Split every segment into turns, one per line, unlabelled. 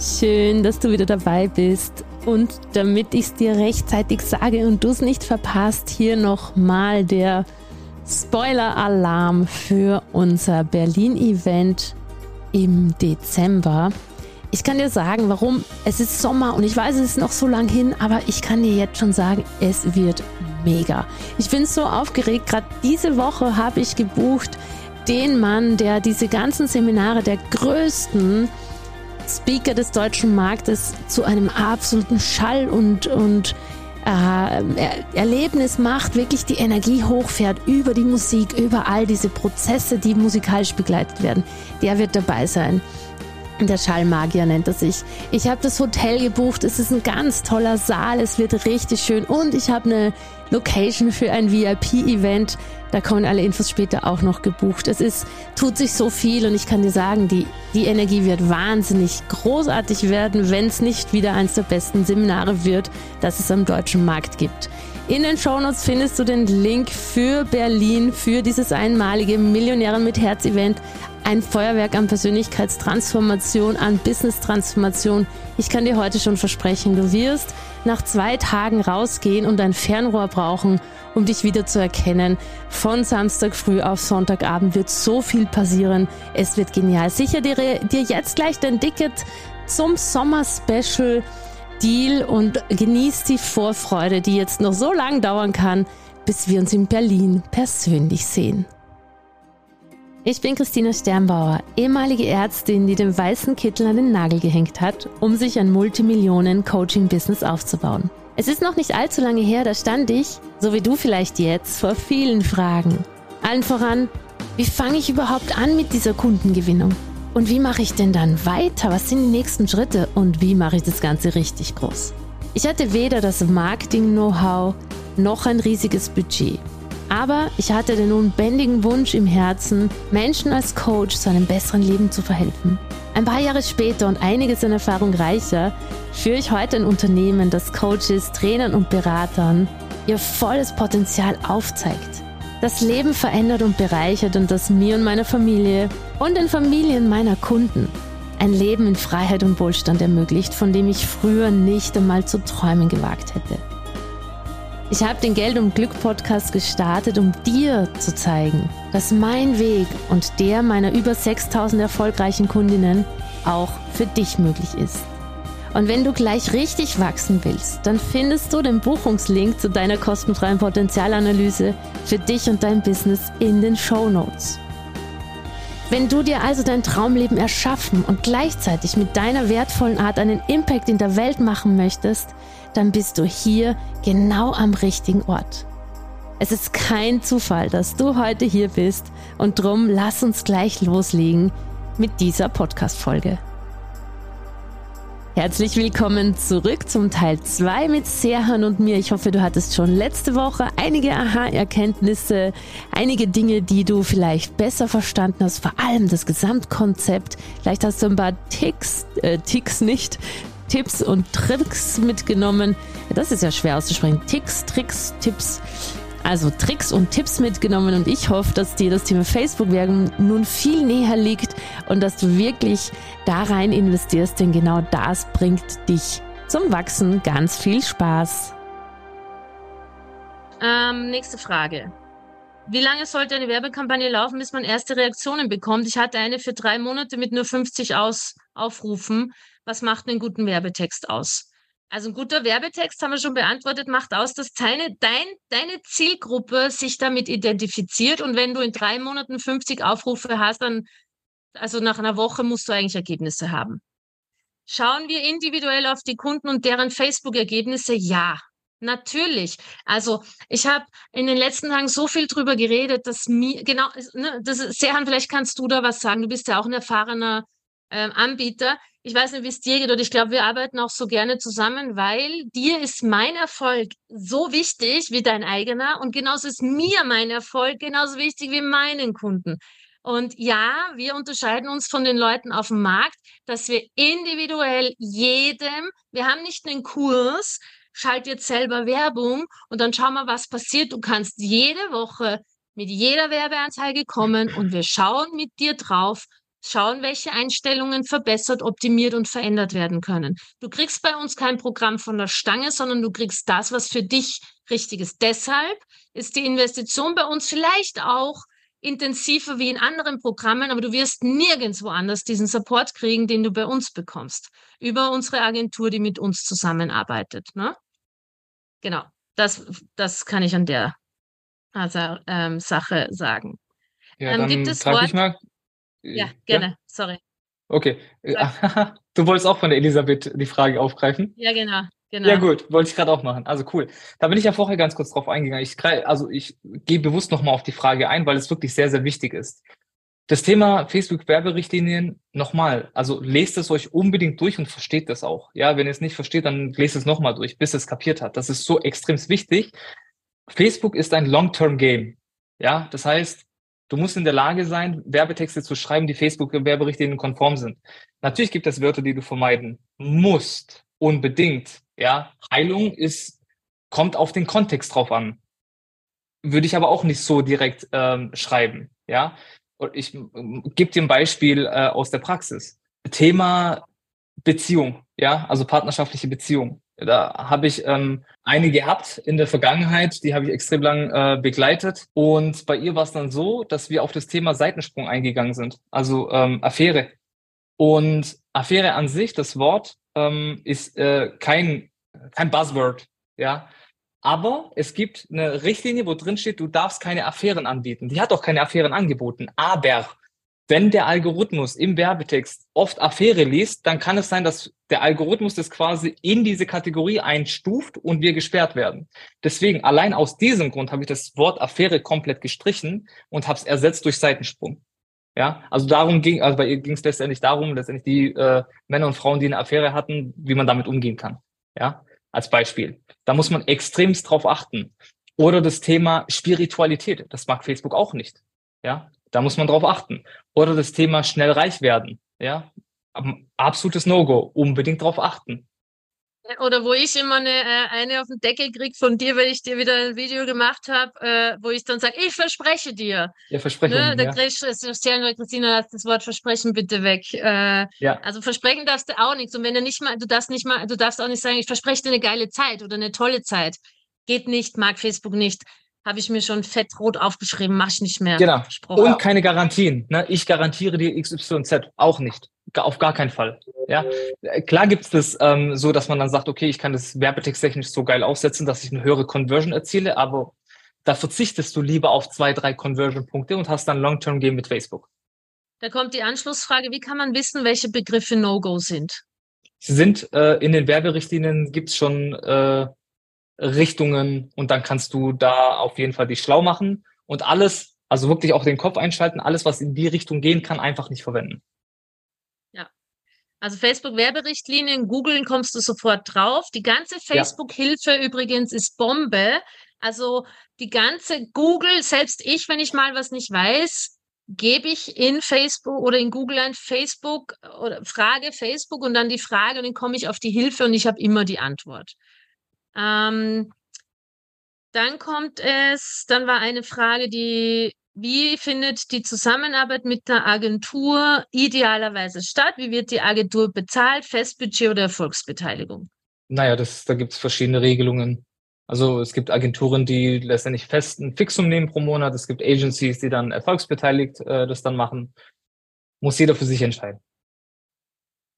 Schön, dass du wieder dabei bist. Und damit ich es dir rechtzeitig sage und du es nicht verpasst, hier nochmal der Spoiler-Alarm für unser Berlin-Event im Dezember. Ich kann dir sagen, warum. Es ist Sommer und ich weiß, es ist noch so lang hin, aber ich kann dir jetzt schon sagen, es wird mega. Ich bin so aufgeregt. Gerade diese Woche habe ich gebucht den Mann, der diese ganzen Seminare der größten Speaker des deutschen Marktes zu einem absoluten Schall und, und äh, Erlebnis macht, wirklich die Energie hochfährt über die Musik, über all diese Prozesse, die musikalisch begleitet werden. Der wird dabei sein. Der Schallmagier nennt er sich. Ich habe das Hotel gebucht. Es ist ein ganz toller Saal. Es wird richtig schön. Und ich habe eine Location für ein VIP-Event. Da kommen alle Infos später auch noch gebucht. Es ist, tut sich so viel und ich kann dir sagen, die, die Energie wird wahnsinnig großartig werden, wenn es nicht wieder eins der besten Seminare wird, das es am deutschen Markt gibt. In den Shownotes findest du den Link für Berlin, für dieses einmalige Millionären mit Herz Event ein Feuerwerk an Persönlichkeitstransformation, an Business-Transformation. Ich kann dir heute schon versprechen, du wirst nach zwei Tagen rausgehen und ein Fernrohr brauchen, um dich wieder zu erkennen. Von Samstag früh auf Sonntagabend wird so viel passieren. Es wird genial. Sicher dir, dir jetzt gleich dein Ticket zum Sommer-Special Deal und genieß die Vorfreude, die jetzt noch so lange dauern kann, bis wir uns in Berlin persönlich sehen. Ich bin Christina Sternbauer, ehemalige Ärztin, die den weißen Kittel an den Nagel gehängt hat, um sich ein Multimillionen-Coaching-Business aufzubauen. Es ist noch nicht allzu lange her, da stand ich, so wie du vielleicht jetzt, vor vielen Fragen. Allen voran, wie fange ich überhaupt an mit dieser Kundengewinnung? Und wie mache ich denn dann weiter? Was sind die nächsten Schritte? Und wie mache ich das Ganze richtig groß? Ich hatte weder das Marketing-Know-how noch ein riesiges Budget. Aber ich hatte den unbändigen Wunsch im Herzen, Menschen als Coach zu einem besseren Leben zu verhelfen. Ein paar Jahre später und einiges an Erfahrung reicher, führe ich heute ein Unternehmen, das Coaches, Trainern und Beratern ihr volles Potenzial aufzeigt. Das Leben verändert und bereichert und das mir und meiner Familie und den Familien meiner Kunden ein Leben in Freiheit und Wohlstand ermöglicht, von dem ich früher nicht einmal zu träumen gewagt hätte. Ich habe den Geld und Glück Podcast gestartet, um dir zu zeigen, dass mein Weg und der meiner über 6000 erfolgreichen Kundinnen auch für dich möglich ist. Und wenn du gleich richtig wachsen willst, dann findest du den Buchungslink zu deiner kostenfreien Potenzialanalyse für dich und dein Business in den Show Notes. Wenn du dir also dein Traumleben erschaffen und gleichzeitig mit deiner wertvollen Art einen Impact in der Welt machen möchtest, dann bist du hier genau am richtigen Ort. Es ist kein Zufall, dass du heute hier bist und drum lass uns gleich loslegen mit dieser Podcast-Folge. Herzlich willkommen zurück zum Teil 2 mit Serhan und mir. Ich hoffe, du hattest schon letzte Woche einige Aha-Erkenntnisse, einige Dinge, die du vielleicht besser verstanden hast, vor allem das Gesamtkonzept. Vielleicht hast du ein paar Ticks, äh, Ticks nicht, Tipps und Tricks mitgenommen. Das ist ja schwer auszusprechen. Ticks, Tricks, Tipps. Also Tricks und Tipps mitgenommen und ich hoffe, dass dir das Thema Facebook-Werbung nun viel näher liegt und dass du wirklich da rein investierst, denn genau das bringt dich zum Wachsen. Ganz viel Spaß.
Ähm, nächste Frage. Wie lange sollte eine Werbekampagne laufen, bis man erste Reaktionen bekommt? Ich hatte eine für drei Monate mit nur 50 Aus Aufrufen was macht einen guten Werbetext aus? Also ein guter Werbetext, haben wir schon beantwortet, macht aus, dass deine, dein, deine Zielgruppe sich damit identifiziert. Und wenn du in drei Monaten 50 Aufrufe hast, dann, also nach einer Woche musst du eigentlich Ergebnisse haben. Schauen wir individuell auf die Kunden und deren Facebook-Ergebnisse? Ja, natürlich. Also ich habe in den letzten Tagen so viel drüber geredet, dass mir, genau, ne, das Serhan, vielleicht kannst du da was sagen. Du bist ja auch ein erfahrener ähm, Anbieter. Ich weiß nicht, wie es dir geht und ich glaube, wir arbeiten auch so gerne zusammen, weil dir ist mein Erfolg so wichtig wie dein eigener und genauso ist mir mein Erfolg genauso wichtig wie meinen Kunden. Und ja, wir unterscheiden uns von den Leuten auf dem Markt, dass wir individuell jedem, wir haben nicht einen Kurs, schalt jetzt selber Werbung und dann schau mal, was passiert. Du kannst jede Woche mit jeder Werbeanzeige kommen und wir schauen mit dir drauf,
schauen, welche Einstellungen verbessert, optimiert und verändert werden können. Du kriegst bei uns kein Programm von der Stange, sondern du kriegst das, was für dich richtig ist. Deshalb ist die Investition bei uns vielleicht auch intensiver wie in anderen Programmen, aber du wirst nirgendwo anders diesen Support kriegen, den du bei uns bekommst. Über unsere Agentur, die mit uns zusammenarbeitet. Ne? Genau, das, das kann ich an der also, ähm, Sache sagen.
Ja, ähm, dann gibt es Wort... ich mal.
Ja, gerne, ja? sorry.
Okay. Du wolltest auch von der Elisabeth die Frage aufgreifen?
Ja, genau. Genau.
Ja, gut, wollte ich gerade auch machen. Also cool. Da bin ich ja vorher ganz kurz drauf eingegangen. Ich, also ich gehe bewusst nochmal auf die Frage ein, weil es wirklich sehr, sehr wichtig ist. Das Thema Facebook-Werberichtlinien, nochmal, also lest es euch unbedingt durch und versteht das auch. Ja, wenn ihr es nicht versteht, dann lest es nochmal durch, bis es kapiert hat. Das ist so extrem wichtig. Facebook ist ein Long-Term-Game. Ja, das heißt, du musst in der Lage sein, Werbetexte zu schreiben, die Facebook-Werberichtlinien konform sind. Natürlich gibt es Wörter, die du vermeiden musst, unbedingt. Ja, Heilung ist, kommt auf den Kontext drauf an. Würde ich aber auch nicht so direkt ähm, schreiben. Ja, ich äh, gebe dir ein Beispiel äh, aus der Praxis. Thema Beziehung, ja, also partnerschaftliche Beziehung. Da habe ich ähm, eine gehabt in der Vergangenheit, die habe ich extrem lang äh, begleitet. Und bei ihr war es dann so, dass wir auf das Thema Seitensprung eingegangen sind, also ähm, Affäre. Und Affäre an sich, das Wort, ähm, ist äh, kein, kein Buzzword, ja. Aber es gibt eine Richtlinie, wo drin steht, du darfst keine Affären anbieten. Die hat auch keine Affären angeboten. Aber wenn der Algorithmus im Werbetext oft Affäre liest, dann kann es sein, dass der Algorithmus das quasi in diese Kategorie einstuft und wir gesperrt werden. Deswegen, allein aus diesem Grund habe ich das Wort Affäre komplett gestrichen und habe es ersetzt durch Seitensprung. Ja, also darum ging, also bei ihr ging es letztendlich darum, letztendlich die äh, Männer und Frauen, die eine Affäre hatten, wie man damit umgehen kann. Ja, als Beispiel. Da muss man extremst drauf achten. Oder das Thema Spiritualität. Das mag Facebook auch nicht. Ja, da muss man drauf achten. Oder das Thema schnell reich werden. Ja, absolutes No-Go. Unbedingt drauf achten.
Oder wo ich immer eine, äh, eine auf den Deckel kriege von dir, weil ich dir wieder ein Video gemacht habe, äh, wo ich dann sage, ich verspreche dir.
Ja, versprechen. Ne?
Da ja. kriegst du, Christina, lass das Wort Versprechen bitte weg. Äh, ja. Also versprechen darfst du auch nichts. Und wenn du nicht mal, du darfst nicht mal, du darfst auch nicht sagen, ich verspreche dir eine geile Zeit oder eine tolle Zeit. Geht nicht, mag Facebook nicht habe ich mir schon fettrot aufgeschrieben, mache ich nicht mehr.
Genau. Und keine Garantien. Ne? Ich garantiere dir XYZ auch nicht. Auf gar keinen Fall. Ja, klar gibt es das ähm, so, dass man dann sagt, okay, ich kann das werbetexttechnisch so geil aufsetzen, dass ich eine höhere Conversion erziele, aber da verzichtest du lieber auf zwei, drei Conversion-Punkte und hast dann Long-Term-Game mit Facebook.
Da kommt die Anschlussfrage, wie kann man wissen, welche Begriffe No-Go sind?
Sie sind äh, in den Werberichtlinien gibt es schon äh, Richtungen und dann kannst du da auf jeden Fall dich schlau machen und alles, also wirklich auch den Kopf einschalten, alles, was in die Richtung gehen kann, einfach nicht verwenden.
Also Facebook-Werberichtlinien, googeln kommst du sofort drauf. Die ganze Facebook-Hilfe ja. übrigens ist Bombe. Also die ganze Google, selbst ich, wenn ich mal was nicht weiß, gebe ich in Facebook oder in Google ein Facebook oder frage Facebook und dann die Frage und dann komme ich auf die Hilfe und ich habe immer die Antwort. Ähm, dann kommt es, dann war eine Frage, die, wie findet die Zusammenarbeit mit der Agentur idealerweise statt? Wie wird die Agentur bezahlt? Festbudget oder Erfolgsbeteiligung?
Naja, das, da gibt es verschiedene Regelungen. Also es gibt Agenturen, die letztendlich fest ein Fixum nehmen pro Monat. Es gibt Agencies, die dann erfolgsbeteiligt äh, das dann machen. Muss jeder für sich entscheiden.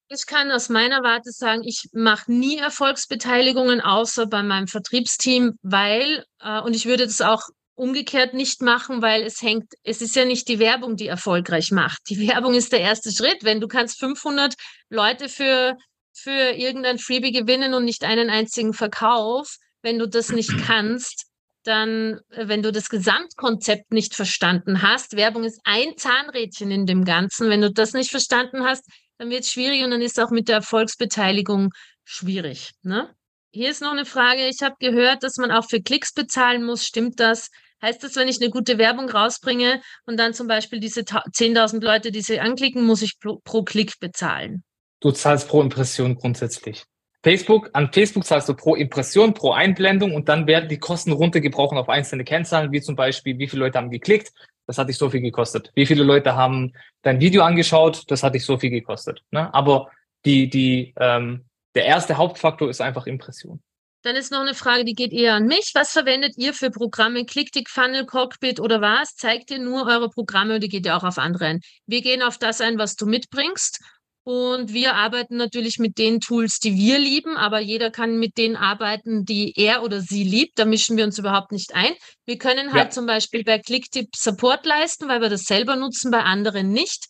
Ich kann aus meiner Warte sagen, ich mache nie Erfolgsbeteiligungen, außer bei meinem Vertriebsteam, weil, äh, und ich würde das auch umgekehrt nicht machen, weil es hängt, es ist ja nicht die Werbung, die erfolgreich macht. Die Werbung ist der erste Schritt. Wenn du kannst 500 Leute für, für irgendein Freebie gewinnen und nicht einen einzigen Verkauf, wenn du das nicht kannst, dann, äh, wenn du das Gesamtkonzept nicht verstanden hast, Werbung ist ein Zahnrädchen in dem Ganzen. Wenn du das nicht verstanden hast, dann wird es schwierig und dann ist auch mit der Erfolgsbeteiligung schwierig. Ne? Hier ist noch eine Frage. Ich habe gehört, dass man auch für Klicks bezahlen muss. Stimmt das? Heißt das, wenn ich eine gute Werbung rausbringe und dann zum Beispiel diese 10.000 Leute, die sie anklicken, muss ich pro, pro Klick bezahlen?
Du zahlst pro Impression grundsätzlich. Facebook, an Facebook zahlst du pro Impression, pro Einblendung und dann werden die Kosten runtergebrochen auf einzelne Kennzahlen, wie zum Beispiel, wie viele Leute haben geklickt, Das hat dich so viel gekostet. Wie viele Leute haben dein Video angeschaut? Das hat dich so viel gekostet. Ne? Aber die, die, ähm, der erste Hauptfaktor ist einfach Impression.
Dann ist noch eine Frage, die geht eher an mich. Was verwendet ihr für Programme? Clicktick, Funnel, Cockpit oder was? Zeigt ihr nur eure Programme oder geht ihr auch auf andere ein? Wir gehen auf das ein, was du mitbringst. Und wir arbeiten natürlich mit den Tools, die wir lieben, aber jeder kann mit denen arbeiten, die er oder sie liebt. Da mischen wir uns überhaupt nicht ein. Wir können halt ja. zum Beispiel bei Clicktip Support leisten, weil wir das selber nutzen, bei anderen nicht.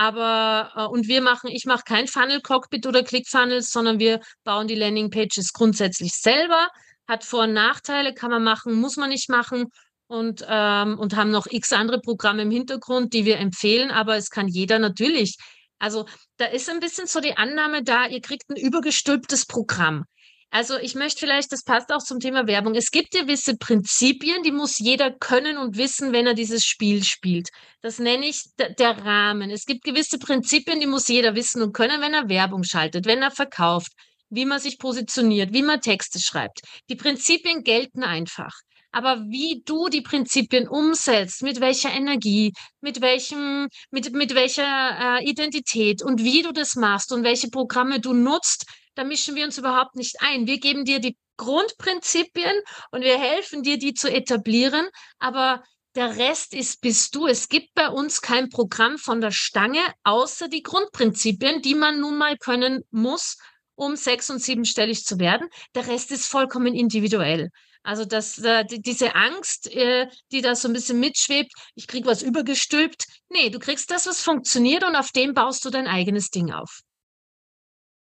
Aber äh, und wir machen, ich mache kein Funnel Cockpit oder ClickFunnels, sondern wir bauen die Landing Pages grundsätzlich selber. Hat Vor- und Nachteile, kann man machen, muss man nicht machen und, ähm, und haben noch x andere Programme im Hintergrund, die wir empfehlen, aber es kann jeder natürlich. Also da ist ein bisschen so die Annahme da, ihr kriegt ein übergestülptes Programm. Also ich möchte vielleicht, das passt auch zum Thema Werbung. Es gibt gewisse Prinzipien, die muss jeder können und wissen, wenn er dieses Spiel spielt. Das nenne ich der Rahmen. Es gibt gewisse Prinzipien, die muss jeder wissen und können, wenn er Werbung schaltet, wenn er verkauft, wie man sich positioniert, wie man Texte schreibt. Die Prinzipien gelten einfach. Aber wie du die Prinzipien umsetzt, mit welcher Energie, mit welchem, mit, mit welcher äh, Identität und wie du das machst und welche Programme du nutzt, da mischen wir uns überhaupt nicht ein. Wir geben dir die Grundprinzipien und wir helfen dir, die zu etablieren. Aber der Rest ist bist du. Es gibt bei uns kein Programm von der Stange, außer die Grundprinzipien, die man nun mal können muss, um sechs- und siebenstellig zu werden. Der Rest ist vollkommen individuell. Also dass äh, diese Angst, äh, die da so ein bisschen mitschwebt, ich krieg was übergestülpt. Nee, du kriegst das, was funktioniert und auf dem baust du dein eigenes Ding auf.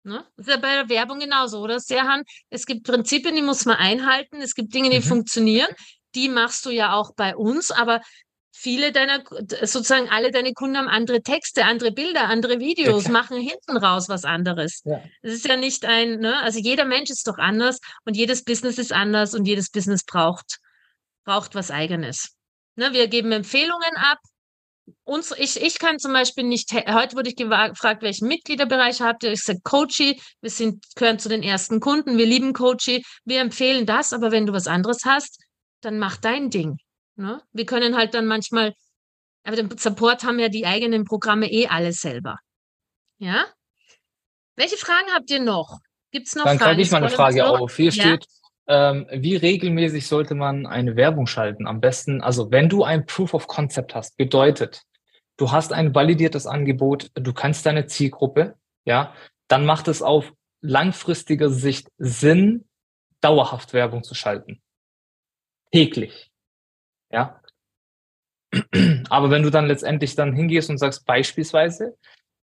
Ne? Das ist ja bei der Werbung genauso, oder Serhan? Es gibt Prinzipien, die muss man einhalten. Es gibt Dinge, die mhm. funktionieren. Die machst du ja auch bei uns, aber viele deiner, sozusagen alle deine Kunden haben andere Texte, andere Bilder, andere Videos, ja, machen hinten raus was anderes. Es ja. ist ja nicht ein, ne? also jeder Mensch ist doch anders und jedes Business ist anders und jedes Business braucht, braucht was eigenes. Ne? Wir geben Empfehlungen ab, uns, ich, ich kann zum Beispiel nicht, heute wurde ich gefragt, welchen Mitgliederbereich habt ihr? Ich sage Coachy, wir sind, gehören zu den ersten Kunden, wir lieben Coachy, wir empfehlen das, aber wenn du was anderes hast, dann mach dein Ding. Ne? Wir können halt dann manchmal, aber den Support haben ja die eigenen Programme eh alle selber. Ja? Welche Fragen habt ihr noch? Gibt es noch
dann
Fragen?
Dann greife ich mal eine Frage auf. Hier ja? steht, ähm, wie regelmäßig sollte man eine Werbung schalten? Am besten, also wenn du ein Proof of Concept hast, bedeutet, du hast ein validiertes Angebot, du kannst deine Zielgruppe, ja, dann macht es auf langfristiger Sicht Sinn, dauerhaft Werbung zu schalten. Täglich. Ja. Aber wenn du dann letztendlich dann hingehst und sagst, beispielsweise,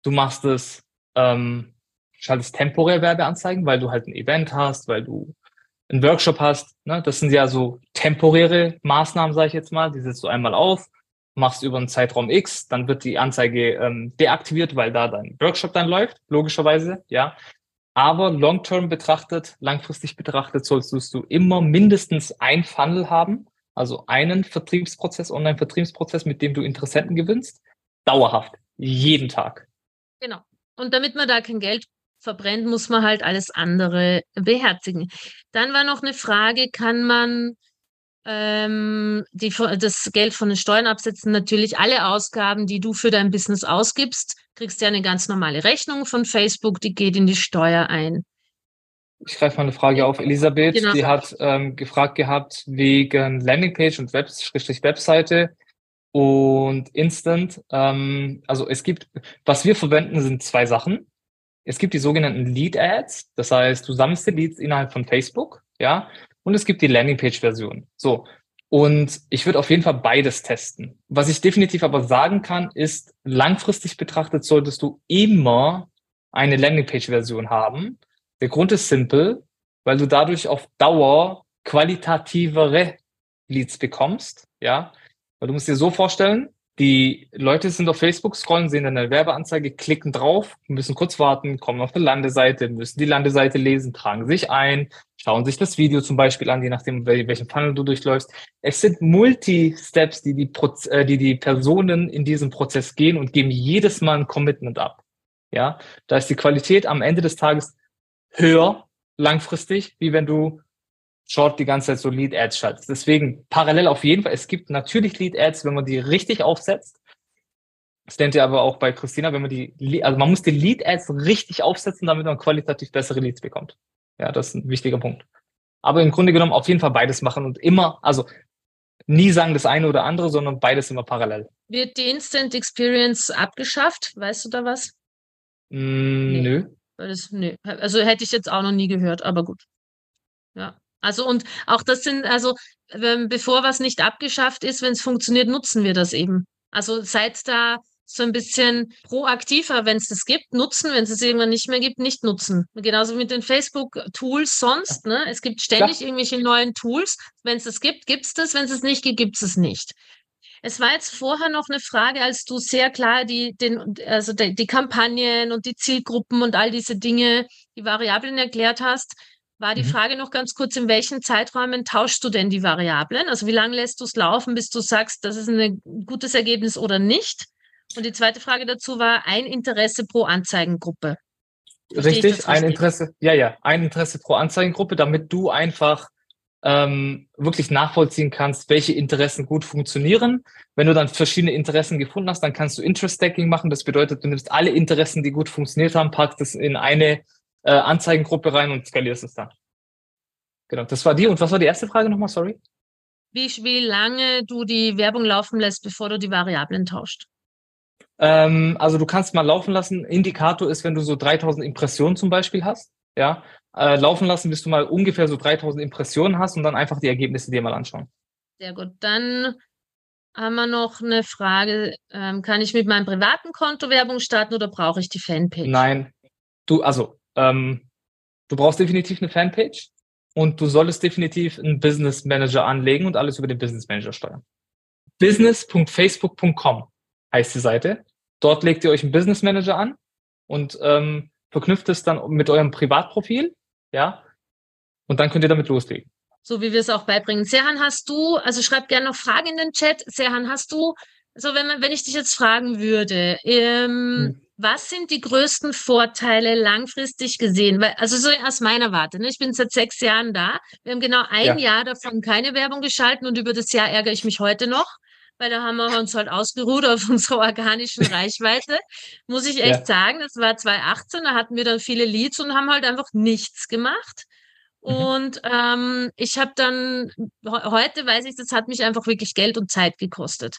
du machst es, ähm, schaltest temporär Werbeanzeigen, weil du halt ein Event hast, weil du einen Workshop hast, ne, das sind ja so temporäre Maßnahmen, sage ich jetzt mal, die setzt du einmal auf, machst über einen Zeitraum X, dann wird die Anzeige ähm, deaktiviert, weil da dein Workshop dann läuft, logischerweise, ja. Aber long-term betrachtet, langfristig betrachtet, solltest du immer mindestens ein Funnel haben, also einen Vertriebsprozess, Online-Vertriebsprozess, mit dem du Interessenten gewinnst, dauerhaft, jeden Tag.
Genau. Und damit man da kein Geld verbrennt, muss man halt alles andere beherzigen. Dann war noch eine Frage, kann man ähm, die, das Geld von den Steuern absetzen? Natürlich alle Ausgaben, die du für dein Business ausgibst, kriegst du ja eine ganz normale Rechnung von Facebook, die geht in die Steuer ein.
Ich greife mal eine Frage auf. Elisabeth, genau. die hat ähm, gefragt gehabt wegen Landingpage und Web Webseite und Instant. Ähm, also es gibt, was wir verwenden, sind zwei Sachen. Es gibt die sogenannten Lead Ads, das heißt, du sammelst die Leads innerhalb von Facebook, ja, und es gibt die Landingpage-Version. So. Und ich würde auf jeden Fall beides testen. Was ich definitiv aber sagen kann, ist, langfristig betrachtet solltest du immer eine Landingpage-Version haben. Der Grund ist simpel, weil du dadurch auf Dauer qualitativere Leads bekommst, ja. Weil du musst dir so vorstellen, die Leute sind auf Facebook, scrollen, sehen dann eine Werbeanzeige, klicken drauf, müssen kurz warten, kommen auf eine Landeseite, müssen die Landeseite lesen, tragen sich ein, schauen sich das Video zum Beispiel an, je nachdem, welchen Funnel du durchläufst. Es sind Multi-Steps, die die, Proz äh, die die Personen in diesem Prozess gehen und geben jedes Mal ein Commitment ab. Ja, da ist die Qualität am Ende des Tages höher langfristig, wie wenn du Short die ganze Zeit so Lead-Ads schaltest. Deswegen parallel auf jeden Fall, es gibt natürlich Lead-Ads, wenn man die richtig aufsetzt. Das lernt ihr aber auch bei Christina, wenn man die, also man muss die Lead-Ads richtig aufsetzen, damit man qualitativ bessere Leads bekommt. Ja, das ist ein wichtiger Punkt. Aber im Grunde genommen auf jeden Fall beides machen und immer, also nie sagen das eine oder andere, sondern beides immer parallel.
Wird die Instant Experience abgeschafft? Weißt du da was?
Mm, nee. Nö.
Das, nee. Also hätte ich jetzt auch noch nie gehört, aber gut. Ja. Also und auch das sind, also bevor was nicht abgeschafft ist, wenn es funktioniert, nutzen wir das eben. Also seid da so ein bisschen proaktiver, wenn es das gibt, nutzen, wenn es es irgendwann nicht mehr gibt, nicht nutzen. Genauso mit den Facebook-Tools sonst. Ne? Es gibt ständig ja. irgendwelche neuen Tools. Wenn es das gibt, gibt es das. Wenn es es nicht gibt, gibt es es nicht. Es war jetzt vorher noch eine Frage, als du sehr klar die, den, also die, die Kampagnen und die Zielgruppen und all diese Dinge, die Variablen erklärt hast war die mhm. Frage noch ganz kurz, in welchen Zeiträumen tauschst du denn die Variablen? Also wie lange lässt du es laufen, bis du sagst, das ist ein gutes Ergebnis oder nicht? Und die zweite Frage dazu war ein Interesse pro Anzeigengruppe.
richtig, ein Interesse, ja, ja, ein Interesse pro Anzeigengruppe, damit du einfach ähm, wirklich nachvollziehen kannst, welche Interessen gut funktionieren. Wenn du dann verschiedene Interessen gefunden hast, dann kannst du Interest Stacking machen. Das bedeutet, du nimmst alle Interessen, die gut funktioniert haben, packst es in eine äh, Anzeigengruppe rein und skalierst es dann. Genau, das war die. Und was war die erste Frage nochmal? Sorry.
Wie, wie lange du die Werbung laufen lässt, bevor du die Variablen tauscht?
Ähm, also du kannst mal laufen lassen. Indikator ist, wenn du so 3000 Impressionen zum Beispiel hast, ja, äh, laufen lassen, bis du mal ungefähr so 3000 Impressionen hast und dann einfach die Ergebnisse dir mal anschauen.
Sehr gut. Dann haben wir noch eine Frage. Ähm, kann ich mit meinem privaten Konto Werbung starten oder brauche ich die Fanpage?
Nein. Du, also, ähm, du brauchst definitiv eine Fanpage und du solltest definitiv einen Business Manager anlegen und alles über den Business Manager steuern. business.facebook.com heißt die Seite. Dort legt ihr euch einen Business Manager an und ähm, verknüpft es dann mit eurem Privatprofil, ja, und dann könnt ihr damit loslegen.
So wie wir es auch beibringen. Serhan, hast du, also schreib gerne noch Fragen in den Chat. Serhan, hast du, so wenn man, wenn ich dich jetzt fragen würde, ähm, hm. Was sind die größten Vorteile langfristig gesehen? Weil, also so aus meiner Warte, ne? ich bin seit sechs Jahren da. Wir haben genau ein ja. Jahr davon keine Werbung geschalten und über das Jahr ärgere ich mich heute noch weil da haben wir uns halt ausgeruht auf unserer organischen Reichweite. Muss ich echt ja. sagen, das war 2018, da hatten wir dann viele Leads und haben halt einfach nichts gemacht. Mhm. Und ähm, ich habe dann, heute weiß ich, das hat mich einfach wirklich Geld und Zeit gekostet.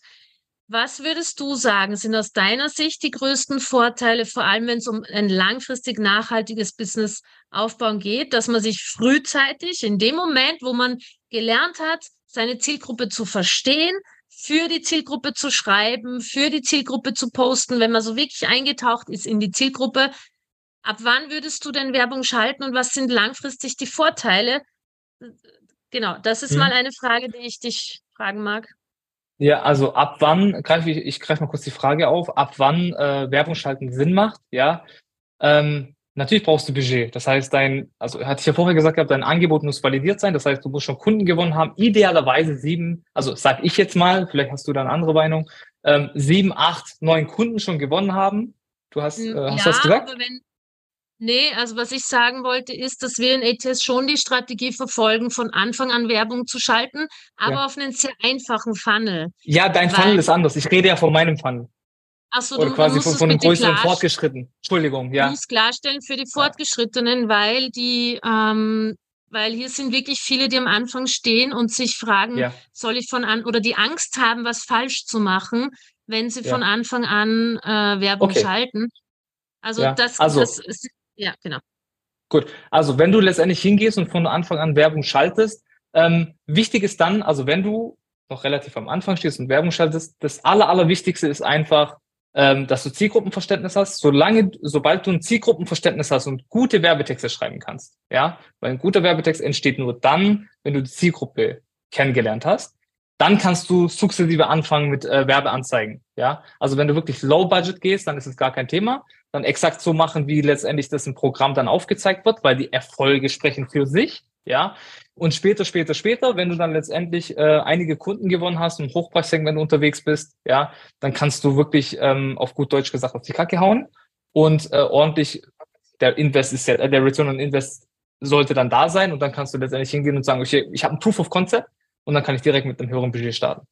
Was würdest du sagen, sind aus deiner Sicht die größten Vorteile, vor allem wenn es um ein langfristig nachhaltiges Business aufbauen geht, dass man sich frühzeitig in dem Moment, wo man gelernt hat, seine Zielgruppe zu verstehen, für die Zielgruppe zu schreiben, für die Zielgruppe zu posten, wenn man so wirklich eingetaucht ist in die Zielgruppe. Ab wann würdest du denn Werbung schalten und was sind langfristig die Vorteile? Genau, das ist hm. mal eine Frage, die ich dich fragen mag.
Ja, also ab wann, greife ich, ich greife mal kurz die Frage auf, ab wann äh, Werbung schalten Sinn macht, ja. Ähm, Natürlich brauchst du Budget. Das heißt, dein, also hatte ich ja vorher gesagt dein Angebot muss validiert sein. Das heißt, du musst schon Kunden gewonnen haben. Idealerweise sieben, also sag ich jetzt mal, vielleicht hast du da eine andere Meinung, ähm, sieben, acht, neun Kunden schon gewonnen haben. Du hast, äh, hast ja, das gesagt? Aber wenn,
nee, also was ich sagen wollte, ist, dass wir in ATS schon die Strategie verfolgen, von Anfang an Werbung zu schalten, aber ja. auf einen sehr einfachen Funnel.
Ja, dein Funnel ist anders. Ich rede ja von meinem Funnel.
Achso,
Oder du, quasi von, von einem größeren Fortgeschritten. Entschuldigung, ja. Du
musst klarstellen für die Fortgeschrittenen, weil die, ähm, weil hier sind wirklich viele, die am Anfang stehen und sich fragen, ja. soll ich von an, oder die Angst haben, was falsch zu machen, wenn sie ja. von Anfang an äh, Werbung okay. schalten. Also ja. das, also, das ja, genau.
Gut, also wenn du letztendlich hingehst und von Anfang an Werbung schaltest, ähm, wichtig ist dann, also wenn du noch relativ am Anfang stehst und Werbung schaltest, das aller, allerwichtigste ist einfach, ähm, dass du Zielgruppenverständnis hast, solange, sobald du ein Zielgruppenverständnis hast und gute Werbetexte schreiben kannst, ja, weil ein guter Werbetext entsteht nur dann, wenn du die Zielgruppe kennengelernt hast, dann kannst du sukzessive anfangen mit äh, Werbeanzeigen, ja. Also wenn du wirklich low budget gehst, dann ist es gar kein Thema. Dann exakt so machen, wie letztendlich das im Programm dann aufgezeigt wird, weil die Erfolge sprechen für sich, ja. Und später, später, später, wenn du dann letztendlich äh, einige Kunden gewonnen hast und im Hochpreissegment unterwegs bist, ja, dann kannst du wirklich ähm, auf gut Deutsch gesagt auf die Kacke hauen und äh, ordentlich, der Invest ist ja, der Return on Invest sollte dann da sein und dann kannst du letztendlich hingehen und sagen, okay, ich habe ein Proof of Concept und dann kann ich direkt mit einem höheren Budget starten.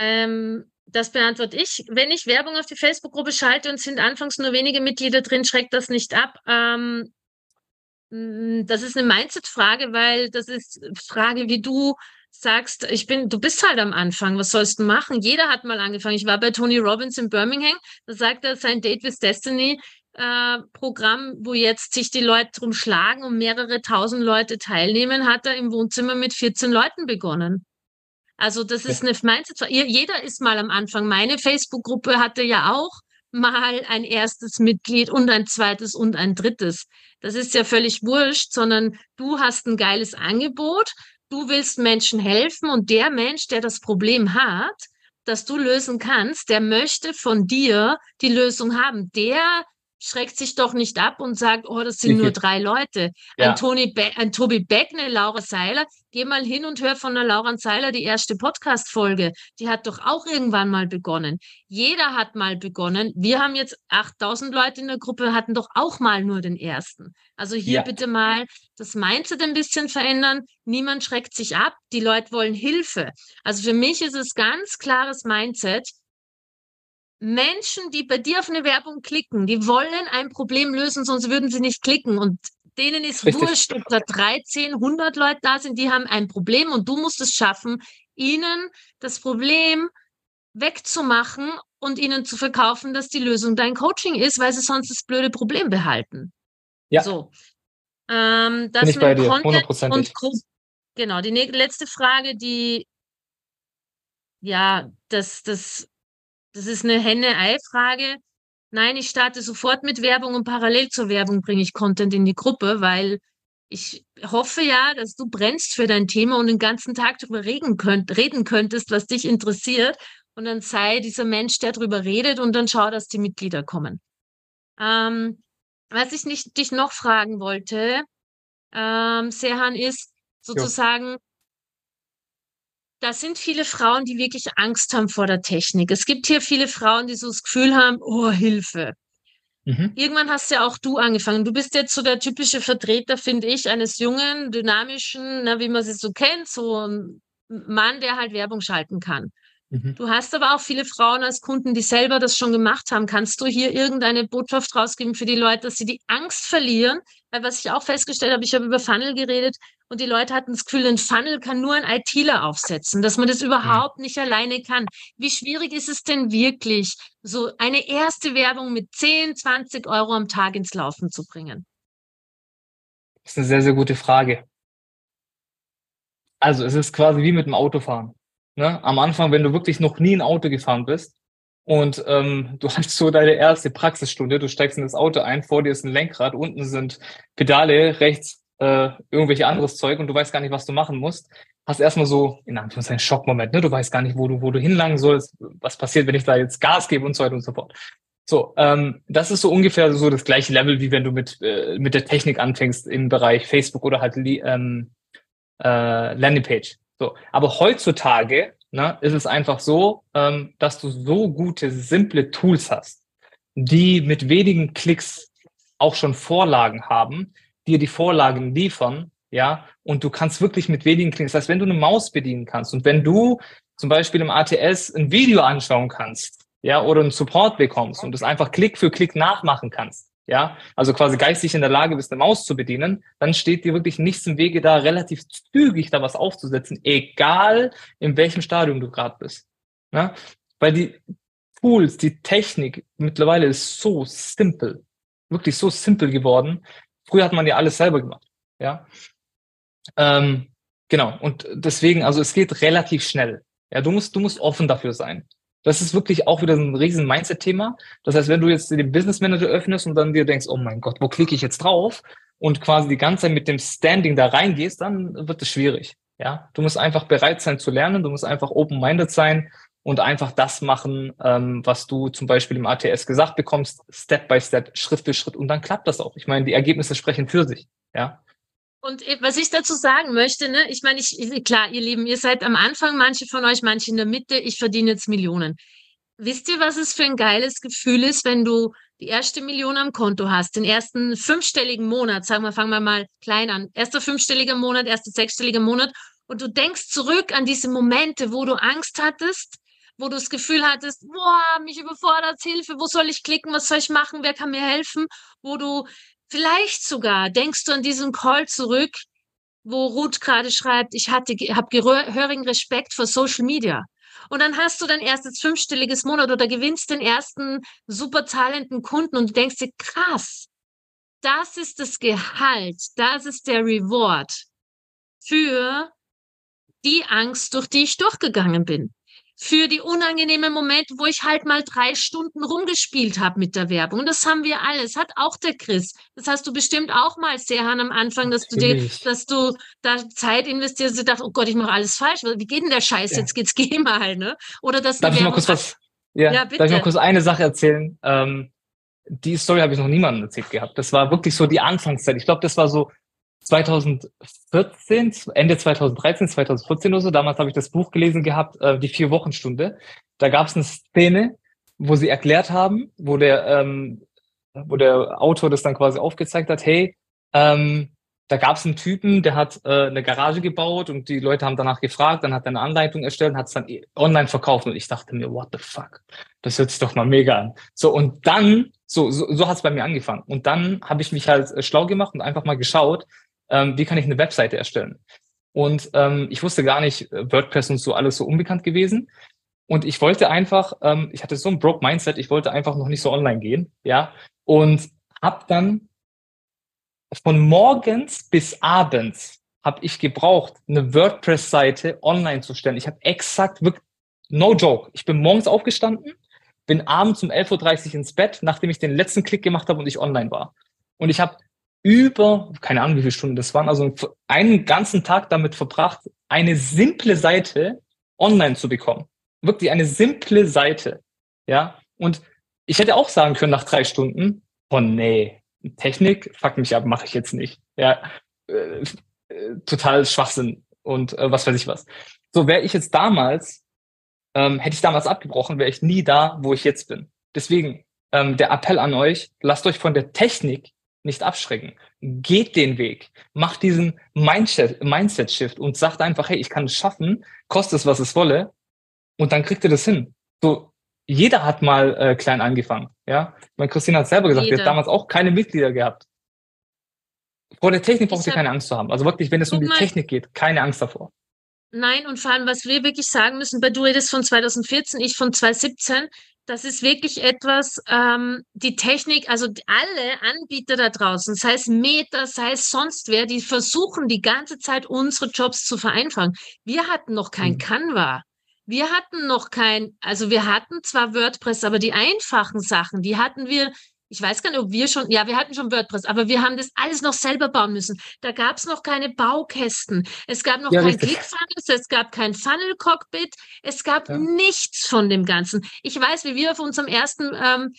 Ähm, das beantworte ich. Wenn ich Werbung auf die Facebook-Gruppe schalte und sind anfangs nur wenige Mitglieder drin, schreckt das nicht ab. Ähm, das ist eine Mindset-Frage, weil das ist Frage, wie du sagst, ich bin, du bist halt am Anfang, was sollst du machen? Jeder hat mal angefangen. Ich war bei Tony Robbins in Birmingham, da sagt er, sein Date with Destiny äh, Programm, wo jetzt sich die Leute drum schlagen und mehrere tausend Leute teilnehmen, hat er im Wohnzimmer mit 14 Leuten begonnen. Also das ist eine Mindset. Jeder ist mal am Anfang. Meine Facebook-Gruppe hatte ja auch mal ein erstes Mitglied und ein zweites und ein drittes. Das ist ja völlig wurscht, sondern du hast ein geiles Angebot, du willst Menschen helfen und der Mensch, der das Problem hat, das du lösen kannst, der möchte von dir die Lösung haben. Der schreckt sich doch nicht ab und sagt, oh, das sind nur drei Leute. Ja. Ein, Tony Be ein Tobi Beck, eine Laura Seiler, geh mal hin und hör von der Laura Seiler die erste Podcast-Folge. Die hat doch auch irgendwann mal begonnen. Jeder hat mal begonnen. Wir haben jetzt 8000 Leute in der Gruppe, hatten doch auch mal nur den ersten. Also hier ja. bitte mal das Mindset ein bisschen verändern. Niemand schreckt sich ab. Die Leute wollen Hilfe. Also für mich ist es ganz klares Mindset Menschen, die bei dir auf eine Werbung klicken, die wollen ein Problem lösen, sonst würden sie nicht klicken. Und denen ist Richtig. wurscht, ob da 13, 100 Leute da sind, die haben ein Problem und du musst es schaffen, ihnen das Problem wegzumachen und ihnen zu verkaufen, dass die Lösung dein Coaching ist, weil sie sonst das blöde Problem behalten. Ja. So. Ähm, das Bin ich bei dir, Content und genau, die letzte Frage, die ja, das, das das ist eine Henne-Ei-Frage. Nein, ich starte sofort mit Werbung und parallel zur Werbung bringe ich Content in die Gruppe, weil ich hoffe ja, dass du brennst für dein Thema und den ganzen Tag darüber reden, könnt, reden könntest, was dich interessiert. Und dann sei dieser Mensch, der darüber redet und dann schau, dass die Mitglieder kommen. Ähm, was ich nicht, dich noch fragen wollte, ähm, Sehan, ist sozusagen, jo da sind viele Frauen, die wirklich Angst haben vor der Technik. Es gibt hier viele Frauen, die so das Gefühl haben, oh, Hilfe. Mhm. Irgendwann hast ja auch du angefangen. Du bist jetzt so der typische Vertreter, finde ich, eines jungen, dynamischen, na, wie man sie so kennt, so ein Mann, der halt Werbung schalten kann. Mhm. Du hast aber auch viele Frauen als Kunden, die selber das schon gemacht haben. Kannst du hier irgendeine Botschaft rausgeben für die Leute, dass sie die Angst verlieren? Weil was ich auch festgestellt habe, ich habe über Funnel geredet, und die Leute hatten das Gefühl, ein Funnel kann nur ein ITler aufsetzen, dass man das überhaupt nicht alleine kann. Wie schwierig ist es denn wirklich, so eine erste Werbung mit 10, 20 Euro am Tag ins Laufen zu bringen?
Das ist eine sehr, sehr gute Frage. Also es ist quasi wie mit dem Autofahren. Ne? Am Anfang, wenn du wirklich noch nie ein Auto gefahren bist und ähm, du hast so deine erste Praxisstunde, du steigst in das Auto ein, vor dir ist ein Lenkrad, unten sind Pedale, rechts äh, irgendwelche anderes Zeug und du weißt gar nicht, was du machen musst, hast erstmal so, in Anführungszeichen, Schockmoment, ne? Du weißt gar nicht, wo du, wo du hinlangen sollst, was passiert, wenn ich da jetzt Gas gebe und so weiter und so fort. So, ähm, das ist so ungefähr so das gleiche Level, wie wenn du mit, äh, mit der Technik anfängst im Bereich Facebook oder halt ähm, äh, Landingpage. So, aber heutzutage ne, ist es einfach so, ähm, dass du so gute, simple Tools hast, die mit wenigen Klicks auch schon Vorlagen haben, dir die Vorlagen liefern, ja, und du kannst wirklich mit wenigen Klicks, das heißt, wenn du eine Maus bedienen kannst und wenn du zum Beispiel im ATS ein Video anschauen kannst, ja, oder einen Support bekommst und das einfach Klick für Klick nachmachen kannst, ja, also quasi geistig in der Lage bist, eine Maus zu bedienen, dann steht dir wirklich nichts im Wege, da relativ zügig da was aufzusetzen, egal in welchem Stadium du gerade bist. Ja? Weil die Tools, die Technik mittlerweile ist so simpel, wirklich so simpel geworden, Früher hat man ja alles selber gemacht. Ja. Ähm, genau. Und deswegen, also es geht relativ schnell. Ja, du musst, du musst offen dafür sein. Das ist wirklich auch wieder ein riesen Mindset-Thema. Das heißt, wenn du jetzt den Business Manager öffnest und dann dir denkst, oh mein Gott, wo klicke ich jetzt drauf? Und quasi die ganze Zeit mit dem Standing da reingehst, dann wird es schwierig. Ja, du musst einfach bereit sein zu lernen. Du musst einfach open-minded sein und einfach das machen, ähm, was du zum Beispiel im ATS gesagt bekommst, Step by Step, Schritt für Schritt und dann klappt das auch. Ich meine, die Ergebnisse sprechen für sich, ja.
Und was ich dazu sagen möchte, ne, ich meine, ich, klar, ihr Lieben, ihr seid am Anfang, manche von euch, manche in der Mitte, ich verdiene jetzt Millionen. Wisst ihr, was es für ein geiles Gefühl ist, wenn du die erste Million am Konto hast, den ersten fünfstelligen Monat, sagen wir, fangen wir mal klein an, erster fünfstelliger Monat, erster sechsstelliger Monat, und du denkst zurück an diese Momente, wo du Angst hattest, wo du das Gefühl hattest, boah, mich überfordert Hilfe, wo soll ich klicken, was soll ich machen, wer kann mir helfen, wo du vielleicht sogar denkst du an diesen Call zurück, wo Ruth gerade schreibt, ich hatte, habe gehörigen Respekt vor Social Media. Und dann hast du dein erstes fünfstelliges Monat oder gewinnst den ersten super talenten Kunden und denkst dir, krass, das ist das Gehalt, das ist der Reward für die Angst, durch die ich durchgegangen bin für die unangenehmen Momente, wo ich halt mal drei Stunden rumgespielt habe mit der Werbung. Und das haben wir alles, hat auch der Chris. Das hast du bestimmt auch mal, Serhan, am Anfang, dass du dir, dass du da Zeit investierst und dachtest, oh Gott, ich mache alles falsch. Wie geht denn der Scheiß ja. jetzt? Geht's geh mal, ne? Oder dass
Darf ich mal kurz was, ja, ja bitte. darf ich mal kurz eine Sache erzählen? Ähm, die Story habe ich noch niemandem erzählt gehabt. Das war wirklich so die Anfangszeit. Ich glaube, das war so 2014, Ende 2013, 2014 oder so, damals habe ich das Buch gelesen gehabt, äh, die Vier-Wochen-Stunde. Da gab es eine Szene, wo sie erklärt haben, wo der, ähm, wo der Autor das dann quasi aufgezeigt hat, hey, ähm, da gab es einen Typen, der hat äh, eine Garage gebaut und die Leute haben danach gefragt, dann hat er eine Anleitung erstellt und hat es dann online verkauft. Und ich dachte mir, what the fuck? Das hört sich doch mal mega an. So, und dann, so, so, so hat es bei mir angefangen. Und dann habe ich mich halt äh, schlau gemacht und einfach mal geschaut, ähm, wie kann ich eine Webseite erstellen? Und ähm, ich wusste gar nicht, äh, WordPress und so alles so unbekannt gewesen. Und ich wollte einfach, ähm, ich hatte so ein broke Mindset, ich wollte einfach noch nicht so online gehen, ja. Und habe dann von morgens bis abends habe ich gebraucht, eine WordPress-Seite online zu stellen. Ich habe exakt, wirklich, no joke, ich bin morgens aufgestanden, bin abends um 11.30 Uhr ins Bett, nachdem ich den letzten Klick gemacht habe und ich online war. Und ich habe über, keine Ahnung, wie viele Stunden das waren, also einen ganzen Tag damit verbracht, eine simple Seite online zu bekommen. Wirklich eine simple Seite. Ja. Und ich hätte auch sagen können nach drei Stunden, oh nee, Technik, fuck mich ab, mache ich jetzt nicht. Ja. Äh, äh, total Schwachsinn und äh, was weiß ich was. So wäre ich jetzt damals, ähm, hätte ich damals abgebrochen, wäre ich nie da, wo ich jetzt bin. Deswegen ähm, der Appell an euch, lasst euch von der Technik nicht abschrecken. Geht den Weg. Macht diesen Mindset-Shift und sagt einfach, hey, ich kann es schaffen, kostet es, was es wolle. Und dann kriegt ihr das hin. So, jeder hat mal äh, klein angefangen. Ja, ich meine, Christine hat selber gesagt, jeder. sie hat damals auch keine Mitglieder gehabt. Vor der Technik braucht ihr keine Angst zu haben. Also wirklich, wenn es um die Technik geht, keine Angst davor.
Nein, und vor allem, was wir wirklich sagen müssen, bei du redest von 2014, ich von 2017, das ist wirklich etwas, ähm, die Technik, also alle Anbieter da draußen, sei es Meta, sei es sonst wer, die versuchen die ganze Zeit unsere Jobs zu vereinfachen. Wir hatten noch kein mhm. Canva. Wir hatten noch kein, also wir hatten zwar WordPress, aber die einfachen Sachen, die hatten wir ich weiß gar nicht, ob wir schon, ja, wir hatten schon WordPress, aber wir haben das alles noch selber bauen müssen. Da gab es noch keine Baukästen. Es gab noch ja, kein ClickFunnels, es gab kein Funnel-Cockpit, es gab ja. nichts von dem Ganzen. Ich weiß, wie wir auf unserem ersten, ähm,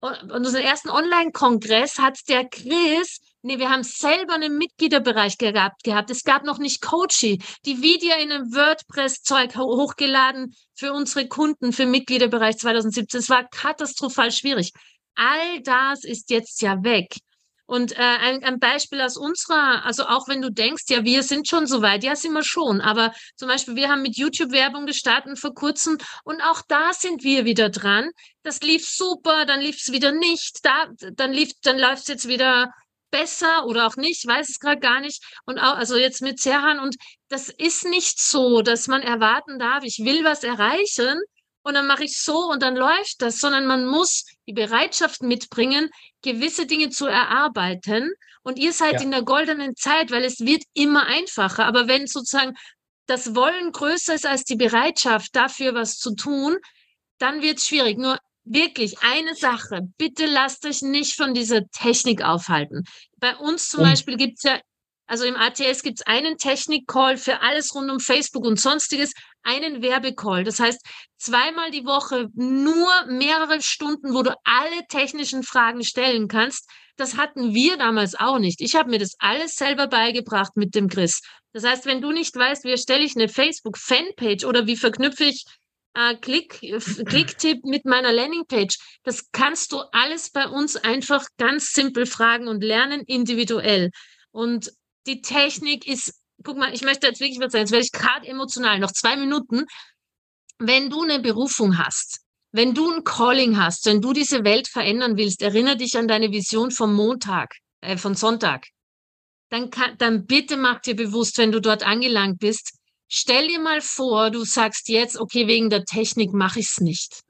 unserem ersten Online-Kongress hat der Chris Nee, wir haben selber einen Mitgliederbereich gehabt, gehabt. Es gab noch nicht Coachy. Die Video in einem WordPress-Zeug hochgeladen für unsere Kunden, für Mitgliederbereich 2017. Es war katastrophal schwierig. All das ist jetzt ja weg. Und äh, ein, ein Beispiel aus unserer, also auch wenn du denkst, ja, wir sind schon so weit, ja, sind wir schon. Aber zum Beispiel, wir haben mit YouTube-Werbung gestartet vor kurzem und auch da sind wir wieder dran. Das lief super, dann lief es wieder nicht, da, dann dann läuft es jetzt wieder besser oder auch nicht, weiß es gerade gar nicht. Und auch, also jetzt mit Serhan und das ist nicht so, dass man erwarten darf, ich will was erreichen und dann mache ich so und dann läuft das, sondern man muss die Bereitschaft mitbringen, gewisse Dinge zu erarbeiten. Und ihr seid ja. in der goldenen Zeit, weil es wird immer einfacher. Aber wenn sozusagen das Wollen größer ist als die Bereitschaft, dafür was zu tun, dann wird es schwierig. Nur wirklich eine Sache, bitte lasst euch nicht von dieser Technik aufhalten. Bei uns zum und Beispiel gibt es ja also im ATS gibt es einen Technik-Call für alles rund um Facebook und sonstiges, einen Werbecall. Das heißt, zweimal die Woche nur mehrere Stunden, wo du alle technischen Fragen stellen kannst. Das hatten wir damals auch nicht. Ich habe mir das alles selber beigebracht mit dem Chris. Das heißt, wenn du nicht weißt, wie erstelle ich eine Facebook-Fanpage oder wie verknüpfe ich äh, Klick, Klicktipp mit meiner Landingpage. Das kannst du alles bei uns einfach ganz simpel fragen und lernen individuell. Und die Technik ist, guck mal, ich möchte jetzt wirklich was sagen, jetzt werde ich gerade emotional, noch zwei Minuten. Wenn du eine Berufung hast, wenn du ein Calling hast, wenn du diese Welt verändern willst, erinnere dich an deine Vision vom Montag, äh, von Sonntag. Dann, kann, dann bitte mach dir bewusst, wenn du dort angelangt bist, Stell dir mal vor, du sagst jetzt, okay, wegen der Technik mache ich es nicht.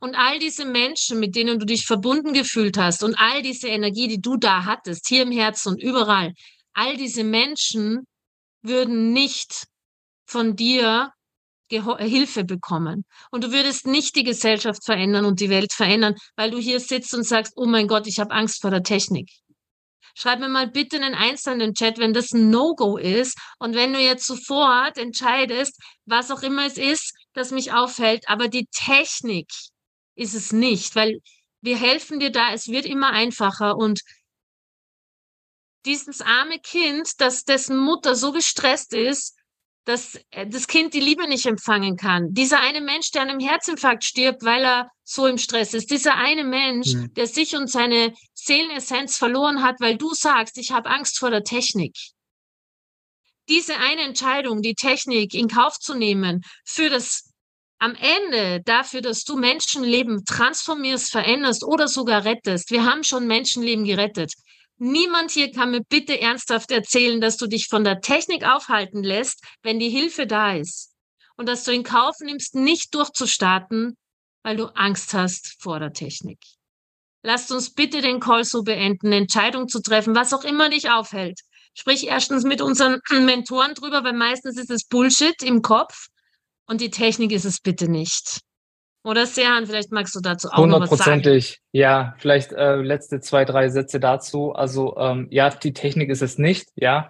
Und all diese Menschen, mit denen du dich verbunden gefühlt hast und all diese Energie, die du da hattest, hier im Herzen und überall, all diese Menschen würden nicht von dir Geho Hilfe bekommen. Und du würdest nicht die Gesellschaft verändern und die Welt verändern, weil du hier sitzt und sagst, oh mein Gott, ich habe Angst vor der Technik. Schreib mir mal bitte einen einzelnen Chat, wenn das ein No-Go ist und wenn du jetzt sofort entscheidest, was auch immer es ist, das mich aufhält, aber die Technik ist es nicht, weil wir helfen dir da, es wird immer einfacher und dieses arme Kind, das dessen Mutter so gestresst ist, dass äh, das Kind die Liebe nicht empfangen kann. Dieser eine Mensch, der an einem Herzinfarkt stirbt, weil er so im Stress ist. Dieser eine Mensch, mhm. der sich und seine Seelenessenz verloren hat, weil du sagst, ich habe Angst vor der Technik. Diese eine Entscheidung, die Technik in Kauf zu nehmen, für das am Ende dafür, dass du Menschenleben transformierst, veränderst oder sogar rettest. Wir haben schon Menschenleben gerettet. Niemand hier kann mir bitte ernsthaft erzählen, dass du dich von der Technik aufhalten lässt, wenn die Hilfe da ist. Und dass du in Kauf nimmst, nicht durchzustarten, weil du Angst hast vor der Technik. Lasst uns bitte den Call so beenden, Entscheidung zu treffen, was auch immer dich aufhält. Sprich erstens mit unseren Mentoren drüber, weil meistens ist es Bullshit im Kopf und die Technik ist es bitte nicht. Oder Serhan, vielleicht magst du dazu auch noch was sagen. Hundertprozentig,
ja. Vielleicht äh, letzte zwei, drei Sätze dazu. Also ähm, ja, die Technik ist es nicht, ja.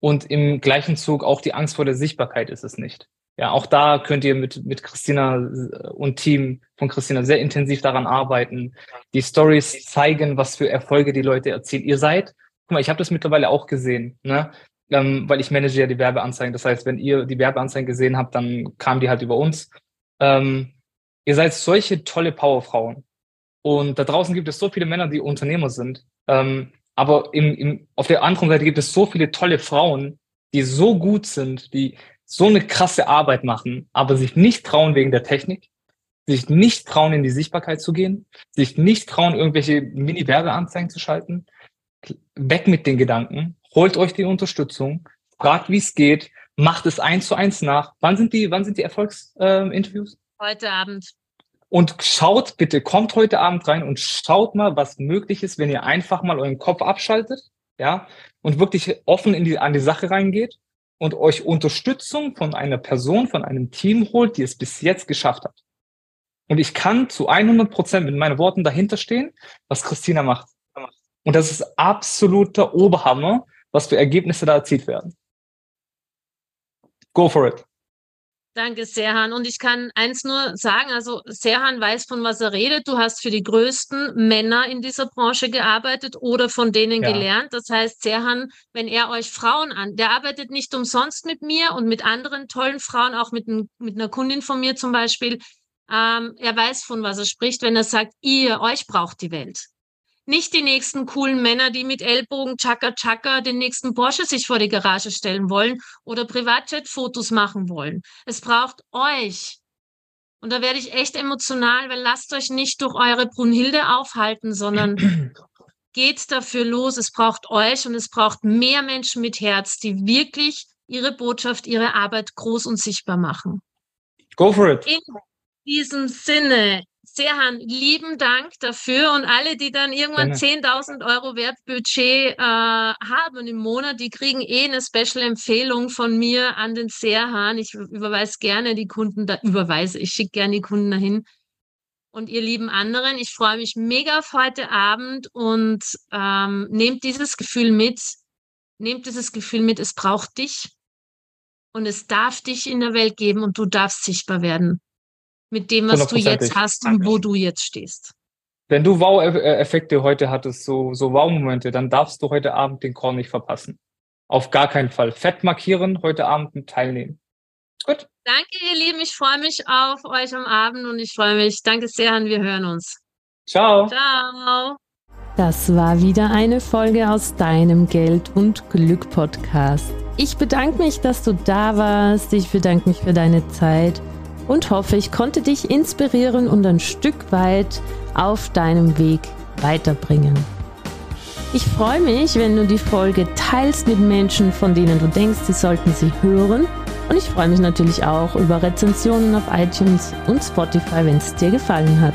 Und im gleichen Zug auch die Angst vor der Sichtbarkeit ist es nicht. Ja, auch da könnt ihr mit, mit Christina äh, und Team von Christina sehr intensiv daran arbeiten, die Stories zeigen, was für Erfolge die Leute erzielen. Ihr seid, guck mal, ich habe das mittlerweile auch gesehen, ne? Ähm, weil ich manage ja die Werbeanzeigen. Das heißt, wenn ihr die Werbeanzeigen gesehen habt, dann kamen die halt über uns. Ähm, Ihr seid solche tolle Powerfrauen. Und da draußen gibt es so viele Männer, die Unternehmer sind. Ähm, aber im, im, auf der anderen Seite gibt es so viele tolle Frauen, die so gut sind, die so eine krasse Arbeit machen, aber sich nicht trauen wegen der Technik, sich nicht trauen, in die Sichtbarkeit zu gehen, sich nicht trauen, irgendwelche Mini-Werbeanzeigen zu schalten. Weg mit den Gedanken, holt euch die Unterstützung, fragt, wie es geht, macht es eins zu eins nach. Wann sind die, wann sind die Erfolgsinterviews? Äh,
Heute Abend.
Und schaut bitte, kommt heute Abend rein und schaut mal, was möglich ist, wenn ihr einfach mal euren Kopf abschaltet, ja, und wirklich offen in die, an die Sache reingeht und euch Unterstützung von einer Person, von einem Team holt, die es bis jetzt geschafft hat. Und ich kann zu 100 Prozent mit meinen Worten dahinter stehen, was Christina macht. Und das ist absoluter Oberhammer, was für Ergebnisse da erzielt werden. Go for it.
Danke, Serhan. Und ich kann eins nur sagen, also Serhan weiß, von was er redet. Du hast für die größten Männer in dieser Branche gearbeitet oder von denen ja. gelernt. Das heißt, Serhan, wenn er euch Frauen an, der arbeitet nicht umsonst mit mir und mit anderen tollen Frauen, auch mit, mit einer Kundin von mir zum Beispiel. Ähm, er weiß, von was er spricht, wenn er sagt, ihr, euch braucht die Welt. Nicht die nächsten coolen Männer, die mit Ellbogen Chaka Chaka den nächsten Porsche sich vor die Garage stellen wollen oder Privatjet-Fotos machen wollen. Es braucht euch. Und da werde ich echt emotional, weil lasst euch nicht durch eure Brunhilde aufhalten, sondern geht dafür los. Es braucht euch und es braucht mehr Menschen mit Herz, die wirklich ihre Botschaft, ihre Arbeit groß und sichtbar machen.
Go for it.
In diesem Sinne, Serhan, lieben Dank dafür und alle, die dann irgendwann 10.000 Euro Wertbudget äh, haben im Monat, die kriegen eh eine Special-Empfehlung von mir an den Serhan. Ich überweise gerne die Kunden da, überweise, ich schicke gerne die Kunden dahin. Und ihr lieben anderen, ich freue mich mega auf heute Abend und ähm, nehmt dieses Gefühl mit, nehmt dieses Gefühl mit, es braucht dich und es darf dich in der Welt geben und du darfst sichtbar werden mit dem, was du jetzt hast und wo du jetzt stehst.
Wenn du Wow-Effekte heute hattest, so, so Wow-Momente, dann darfst du heute Abend den Call nicht verpassen. Auf gar keinen Fall. Fett markieren, heute Abend mit teilnehmen. Gut.
Danke, ihr Lieben. Ich freue mich auf euch am Abend und ich freue mich. Danke sehr und wir hören uns.
Ciao.
Ciao.
Das war wieder eine Folge aus deinem Geld und Glück Podcast. Ich bedanke mich, dass du da warst. Ich bedanke mich für deine Zeit und hoffe, ich konnte dich inspirieren und ein Stück weit auf deinem Weg weiterbringen. Ich freue mich, wenn du die Folge teilst mit Menschen, von denen du denkst, sie sollten sie hören. Und ich freue mich natürlich auch über Rezensionen auf iTunes und Spotify, wenn es dir gefallen hat.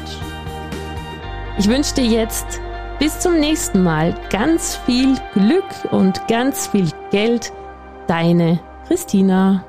Ich wünsche dir jetzt bis zum nächsten Mal ganz viel Glück und ganz viel Geld. Deine Christina.